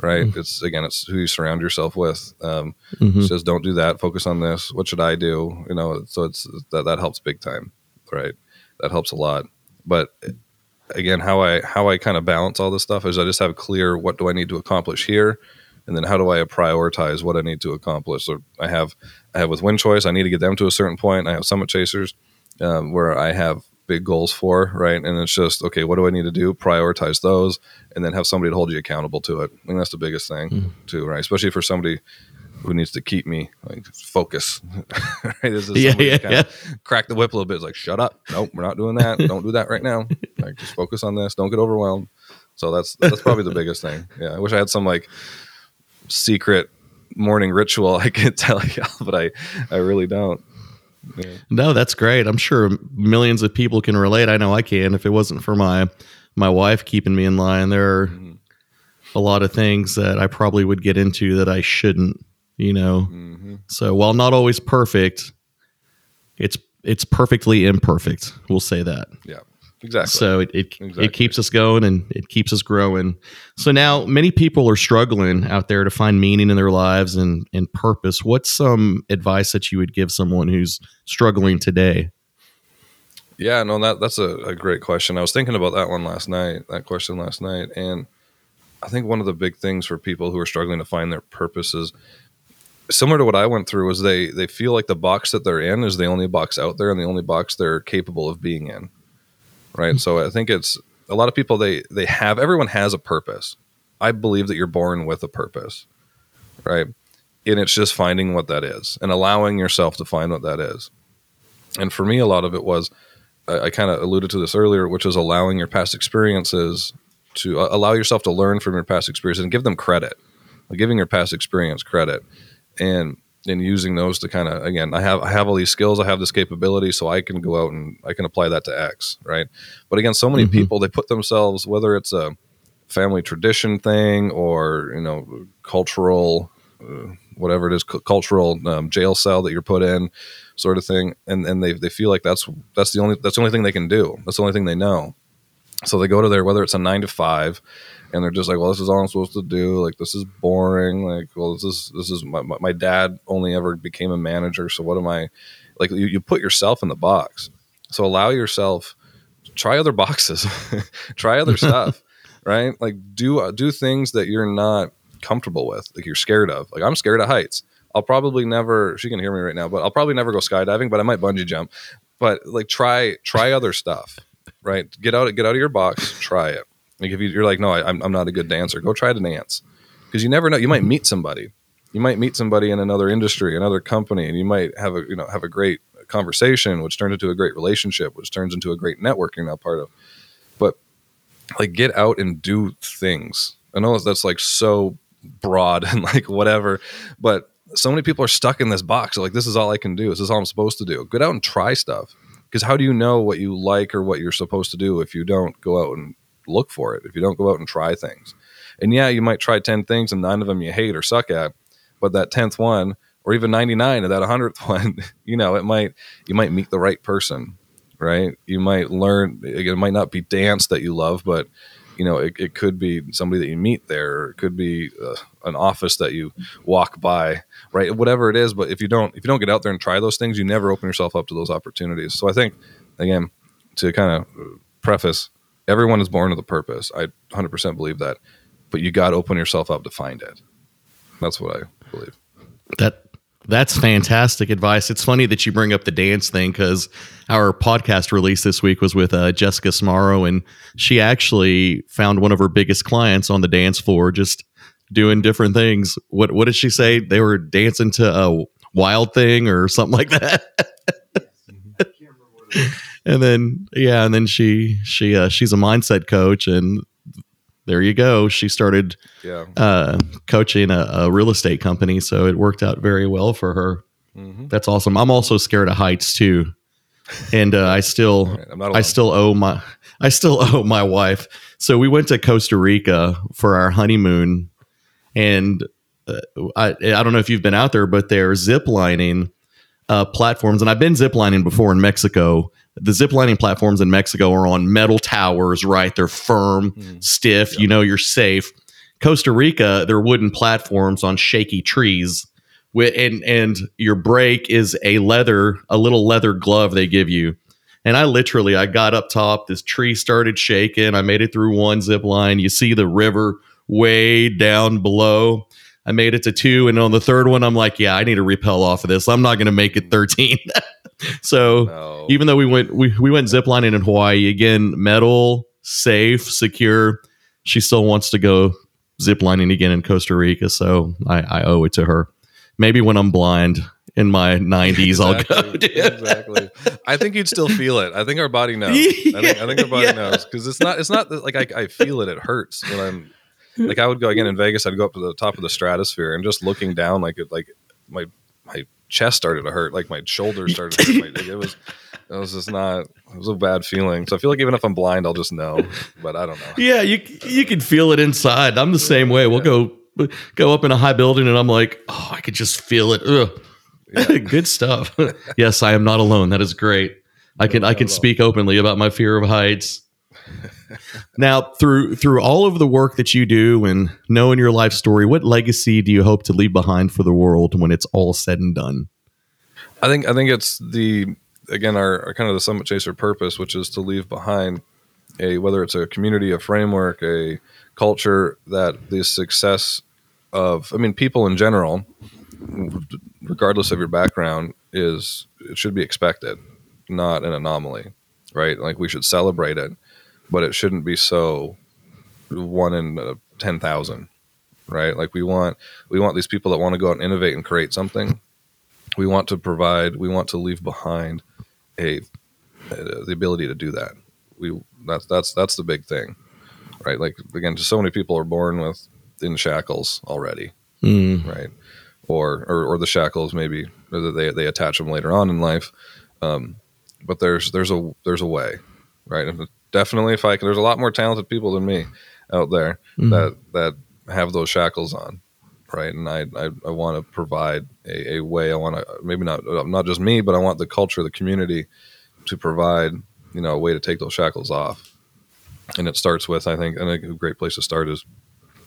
right? Mm-hmm. It's again, it's who you surround yourself with. Um, mm-hmm. Says don't do that. Focus on this. What should I do? You know, so it's that that helps big time, right? That helps a lot. But again, how I how I kind of balance all this stuff is I just have clear what do I need to accomplish here, and then how do I prioritize what I need to accomplish. So I have I have with Win Choice, I need to get them to a certain point. I have Summit Chasers, um, where I have big goals for, right? And it's just okay, what do I need to do? Prioritize those, and then have somebody to hold you accountable to it. I think that's the biggest thing mm. too, right? Especially for somebody who needs to keep me like focus. right? This is yeah, yeah, yeah. Crack the whip a little bit. It's like, shut up. Nope, we're not doing that. Don't do that right now. Like, just focus on this. Don't get overwhelmed. So that's that's probably the biggest thing. Yeah, I wish I had some like secret morning ritual I could tell you, but I I really don't.
Yeah. No, that's great. I'm sure millions of people can relate. I know I can. If it wasn't for my my wife keeping me in line, there are mm-hmm. a lot of things that I probably would get into that I shouldn't you know. Mm-hmm. So while not always perfect, it's it's perfectly imperfect. We'll say that.
Yeah. Exactly.
So it it, exactly. it keeps us going and it keeps us growing. So now many people are struggling out there to find meaning in their lives and and purpose. What's some advice that you would give someone who's struggling today?
Yeah, no, that that's a, a great question. I was thinking about that one last night, that question last night. And I think one of the big things for people who are struggling to find their purpose is similar to what I went through was they they feel like the box that they're in is the only box out there and the only box they're capable of being in. Right? Mm-hmm. So I think it's a lot of people they they have everyone has a purpose. I believe that you're born with a purpose. Right? And it's just finding what that is and allowing yourself to find what that is. And for me a lot of it was I, I kind of alluded to this earlier, which is allowing your past experiences to uh, allow yourself to learn from your past experiences and give them credit. Like giving your past experience credit and and using those to kind of again i have i have all these skills i have this capability so i can go out and i can apply that to x right? But again so many mm-hmm. people they put themselves whether it's a family tradition thing or you know cultural uh, whatever it is c- cultural um, jail cell that you're put in sort of thing and and they, they feel like that's that's the only that's the only thing they can do. That's the only thing they know. So they go to there whether it's a nine to five and they're just like, well, this is all I'm supposed to do. Like, this is boring. Like, well, this is this is my, my dad only ever became a manager, so what am I? Like, you, you put yourself in the box. So allow yourself try other boxes, try other stuff, right? Like, do uh, do things that you're not comfortable with, like you're scared of. Like, I'm scared of heights. I'll probably never. She can hear me right now, but I'll probably never go skydiving. But I might bungee jump. But like, try try other stuff, right? Get out get out of your box. Try it like if you, are like, no, I, I'm not a good dancer, go try to dance because you never know. You might meet somebody. You might meet somebody in another industry, another company, and you might have a you know have a great conversation, which turns into a great relationship, which turns into a great networking now part of. But like, get out and do things. I know that's like so broad and like whatever, but so many people are stuck in this box. Like, this is all I can do. This is all I'm supposed to do. Get out and try stuff. Because how do you know what you like or what you're supposed to do if you don't go out and look for it if you don't go out and try things. And yeah, you might try 10 things and nine of them you hate or suck at, but that 10th one or even 99 of that 100th one, you know, it might, you might meet the right person, right? You might learn, it might not be dance that you love, but you know, it, it could be somebody that you meet there, it could be uh, an office that you walk by, right? Whatever it is, but if you don't if you don't get out there and try those things, you never open yourself up to those opportunities. So I think again, to kind of preface, everyone is born with a purpose. I 100% believe that, but you got to open yourself up to find it. That's what I believe.
That that's fantastic advice. It's funny that you bring up the dance thing because our podcast release this week was with uh, Jessica Smaro, and she actually found one of her biggest clients on the dance floor just doing different things. What what did she say? They were dancing to a wild thing or something like that. and then yeah, and then she she uh, she's a mindset coach, and there you go. She started
Yeah.
uh, coaching a, a real estate company, so it worked out very well for her.
Mhm.
That's awesome. I'm also scared of heights too, and uh, I still
Right,
I still owe my I still owe my wife. So we went to Costa Rica for our honeymoon, and uh, I I don't know if you've been out there, but they're zip lining uh, platforms, and I've been zip lining before in Mexico. The zip lining platforms in Mexico are on metal towers, right? They're firm,
Mhm.
stiff. You know you're safe. Costa Rica, they're wooden platforms on shaky trees. And and your brake is a leather, a little leather glove they give you. And I literally, I got up top. This tree started shaking. I made it through one zip line. You see the river way down below. I made it to two, and on the third one, I'm like, yeah, I need to repel off of this. I'm not going to make it 13. so
No.
even though we went we, we went ziplining in Hawaii again, metal, safe, secure. She still wants to go ziplining again in Costa Rica, so I, I owe it to her. Maybe when I'm blind in my 90s, I'll go.
Exactly,
dude.
exactly. I think you'd still feel it. I think our body knows. I, think, I think our body
Yeah.
knows because it's not. It's not like I, I feel it. It hurts when I'm like I would go again in Vegas. I'd go up to the top of the stratosphere and just looking down, like it, like my my chest started to hurt, like my shoulders started. to hurt. Like, it was. It was just not. It was a bad feeling. So I feel like even if I'm blind, I'll just know. But I don't know.
Yeah, you you can feel it inside. I'm the same way. We'll go go up in a high building, and I'm like, oh, I could just feel it. Ugh. Good stuff. yes, I am not alone. That is great. I can I can speak openly about my fear of heights. Now, through through all of the work that you do and knowing your life story, what legacy do you hope to leave behind for the world when it's all said and done?
I think I think it's the again our, our kind of the summit chaser purpose, which is to leave behind a whether it's a community, a framework, a culture that the success of I mean people in general, regardless of your background, is it should be expected, not an anomaly, right? Like we should celebrate it, but it shouldn't be so one in uh, ten thousand, right? Like we want we want these people that want to go out and innovate and create something. We want to provide we want to leave behind a, uh, the ability to do that. We that's that's that's the big thing right? Like again so many people are born with in shackles already
Mm.
right? Or or, or the shackles maybe or that they they attach them later on in life um, but there's there's a there's a way right? And definitely if i can there's a lot more talented people than me out there
Mhm.
that that have those shackles on right and i i, I want to provide a, a way i want to maybe not not just me but i want the culture the community to provide you know a way to take those shackles off and it starts with i think and a great place to start is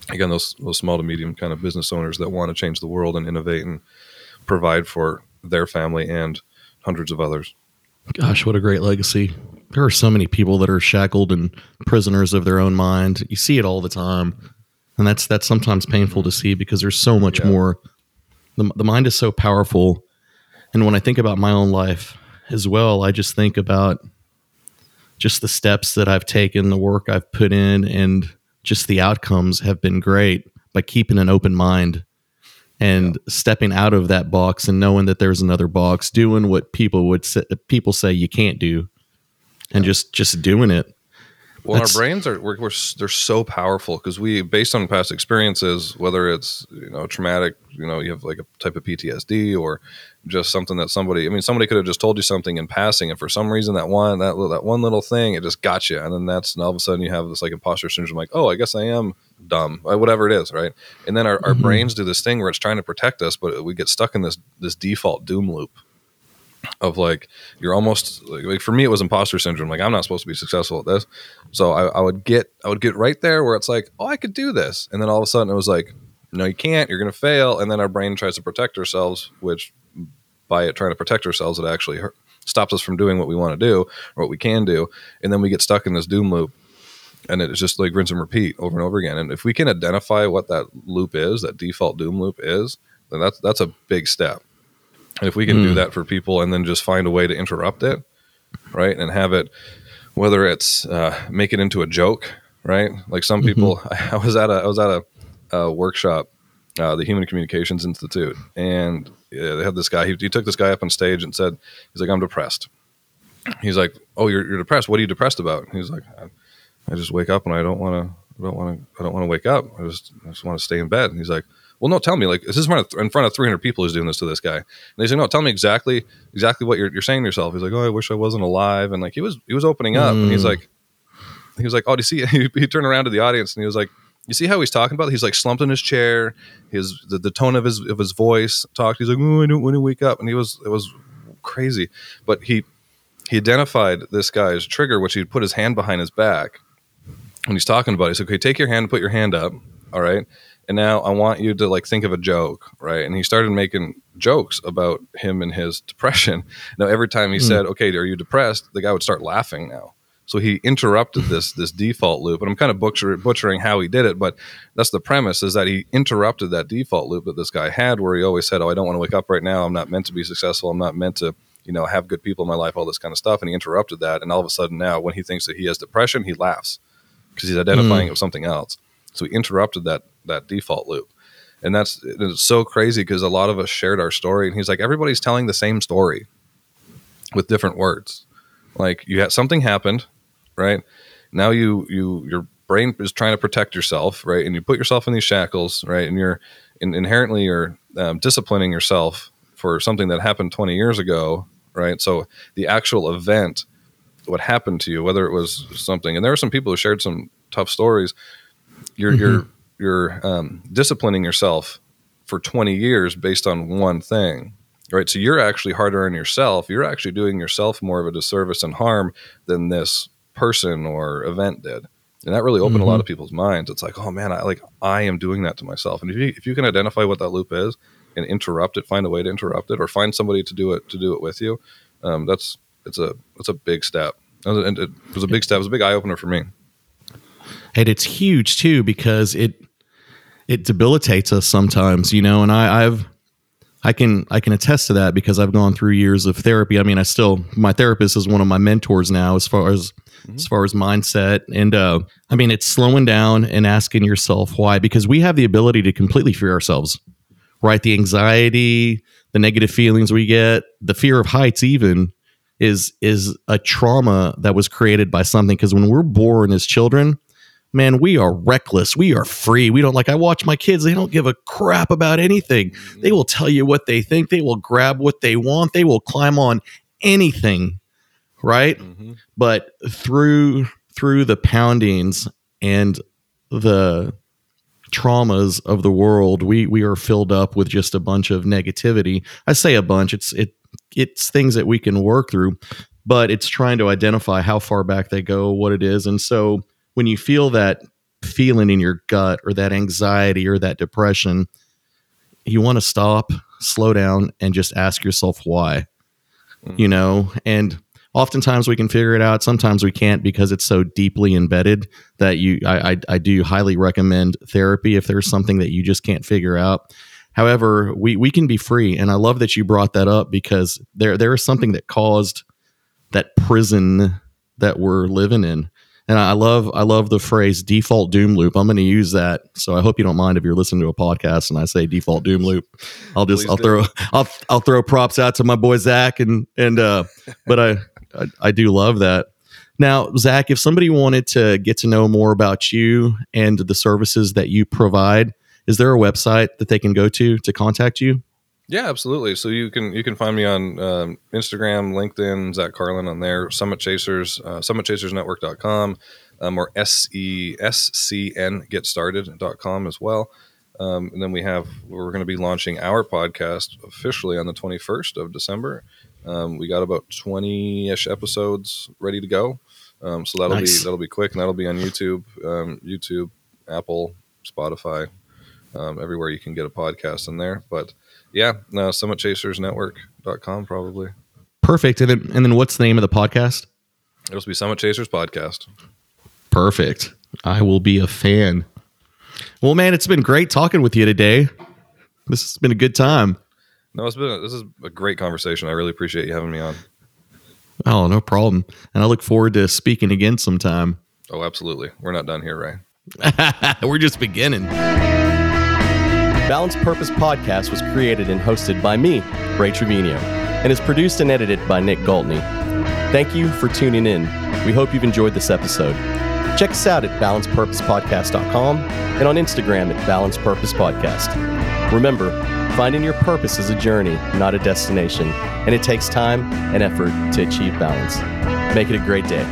again those those small to medium kind of business owners that want to change the world and innovate and provide for their family and hundreds of others
Gosh, what a great legacy. There are so many people that are shackled and prisoners of their own mind. You see it all the time. And that's that's sometimes painful to see because there's so much
Yeah.
more. The, the mind is so powerful. And when I think about my own life as well, I just think about just the steps that I've taken, the work I've put in, and just the outcomes have been great by keeping an open mind and stepping out of that box and knowing that there's another box, doing what people would say, people say you can't do, and just just doing it.
Well, our brains are we're, we're they're so powerful because we, based on past experiences, whether it's you know traumatic, you know, you have like a type of PTSD or just something that somebody, I mean, somebody could have just told you something in passing, and for some reason that one that little- that one little thing, it just got you, and then that's and all of a sudden you have this like imposter syndrome, like, oh, I guess I am dumb, uh, whatever it is, right? And then our, our
Mhm.
brains do this thing where it's trying to protect us, but we get stuck in this this default doom loop, of like you're almost like, like, for me it was imposter syndrome. Like i'm not supposed to be successful at this. So I, I, would get i would get right there where it's like oh i could do this. And then all of a sudden it was like no you can't. You're to fail. And then our brain tries to protect ourselves which by it trying to protect ourselves it actually hurt, stops us from doing what we want to do or what we can do. And then we get stuck in this doom loop and it's just like rinse and repeat over and over again. And if we can identify what that loop is that default doom loop is then that's that's a big step and if we can mm. do hmm. that for people and then just find a way to interrupt it, right, and have it, whether it's uh, make it into a joke, right? Like some mm-hmm. people, mm-hmm. I was at a I was at a, a workshop, uh, the Human Communications Institute, and yeah, they had this guy. He, he took this guy up on stage and said, "He's like, I'm depressed." He's like, "Oh, you're, you're depressed. What are you depressed about?" He's like, I, I just wake up and I don't want to. I don't want to. I don't want to wake up. I just. I just want to stay in bed." And he's like, well, no, tell me, like, this is in front of 300 people who's doing this to this guy. And they say, no, tell me exactly, exactly what you're, you're saying to yourself. He's like, oh, I wish I wasn't alive. And like, he was, he was opening up mm. and he's mm. like, he was like, oh, do you see, he, he turned around to the audience and he was like, you see how he's talking about? It? He's like slumped in his chair. His the, the tone of his of his voice talked. He's like, "Oh, I don't want to wake up," and he was it was crazy. But he he identified this guy's trigger, which he'd put his hand behind his back when he's talking about. it. He said, "Okay, take your hand, and put your hand up. All right, and now I want you to like think of a joke, right? And he started making jokes about him and his depression. Now every time he mm. said, "Okay, are you depressed?" the guy would start laughing now. So he interrupted this this default loop, and I'm kind of butcher, butchering how he did it, but that's the premise: is that he interrupted that default loop that this guy had, where he always said, "Oh, I don't want to wake up right now. I'm not meant to be successful. I'm not meant to, you know, have good people in my life. All this kind of stuff." And he interrupted that, and all of a sudden now, when he thinks that he has depression, he laughs because he's identifying mm. it with something else. So he interrupted that that default loop. And that's it's so crazy because a lot of us shared our story and he's like everybody's telling the same story with different words. Like you had something happened, right? Now you you your brain is trying to protect yourself, right? And you put yourself in these shackles, right? And you're in, inherently you're um, disciplining yourself for something that happened 20 years ago, right? So the actual event, what happened to you, whether it was something, and there are some people who shared some tough stories. You're mm-hmm. you're you're um, disciplining yourself for 20 years based on one thing right? So you're actually harder on yourself. You're actually doing yourself more of a disservice and harm than this person or event did. And that really opened mm-hmm. a lot mm-hmm. of people's minds. It's like oh man i like i am doing that to myself. And if you if you can identify what that loop is and interrupt it find a way to interrupt it or find somebody to do it to do it with you um, that's it's a it's a big step. And it was a big step. It was a big eye-opener for me.
And it's huge too because it it debilitates us sometimes, you know, and I, I've I can I can attest to that because I've gone through years of therapy. I mean, I still my therapist is one of my mentors now as far as mm-hmm. as far as mindset and uh I mean, it's slowing down and asking yourself why because we have the ability to completely fear ourselves. Right? The anxiety, the negative feelings we get, the fear of heights even is is a trauma that was created by something because when we're born as children, man, we are reckless. We are free. We don't like, I watch my kids, they don't give a crap about anything. They mm-hmm. will tell you what they think, they will grab what they want, they will climb on anything. Right. Mm-hmm. But through, through the poundings and the traumas of the world, we, we are filled up with just a bunch of negativity. I say a bunch, it's, it, it's things that we can work through, but it's trying to identify how far back they go, what it is. And so, when you feel that feeling in your gut or that anxiety or that depression, you want to stop, slow down, and just ask yourself why. Mm-hmm. You know, and oftentimes we can figure it out. Sometimes we can't because it's so deeply embedded that you. I, I, I do highly recommend therapy if there's something that you just can't figure out. However, we we can be free, and I love that you brought that up because there there is something that caused that prison that we're living in and I love I love the phrase default doom loop. I'm going to use that. So I hope you don't mind if you're listening to a podcast and I say default doom loop. I'll just Please I'll do. throw I'll I'll throw props out to my boy Zach and and uh but I, I I do love that. Now, Zach, if somebody wanted to get to know more about you and the services that you provide, is there a website that they can go to to contact you?
Yeah, absolutely. So you can you can find me on um, Instagram, LinkedIn, Zach Carlin on there, Summit Chasers, uh, SummitChasersNetwork.com, um, or S-E-S-C-N as well. Um, and then we have we're going to be launching our podcast officially on the 21st of December. Um, we got about 20-ish episodes ready to go. Um, so that'll
Nice.
be that'll be quick, and that'll be on YouTube, um, YouTube, Apple, Spotify, um, everywhere you can get a podcast in there. But yeah, no, SummitChasersNetwork.com probably.
Perfect. And then, and then what's the name of the podcast?
It'll be Summit Chasers Podcast.
Perfect. I will be a fan. Well, man, it's been great talking with you today. This has been a good time.
No, it's been a, this is a great conversation. I really appreciate you having me on.
Oh, no problem. And I look forward to speaking again sometime.
Oh, absolutely. We're not done here, Ray.
We're just beginning.
Balanced Purpose Podcast was created and hosted by me, Ray Trevino, and is produced and edited by Nick Galtney. Thank you for tuning in. We hope you've enjoyed this episode. Check us out at balancedpurposepodcast.com and on Instagram at Balanced Purpose Podcast. Remember, finding your purpose is a journey, not a destination, and it takes time and effort to achieve balance. Make it a great day.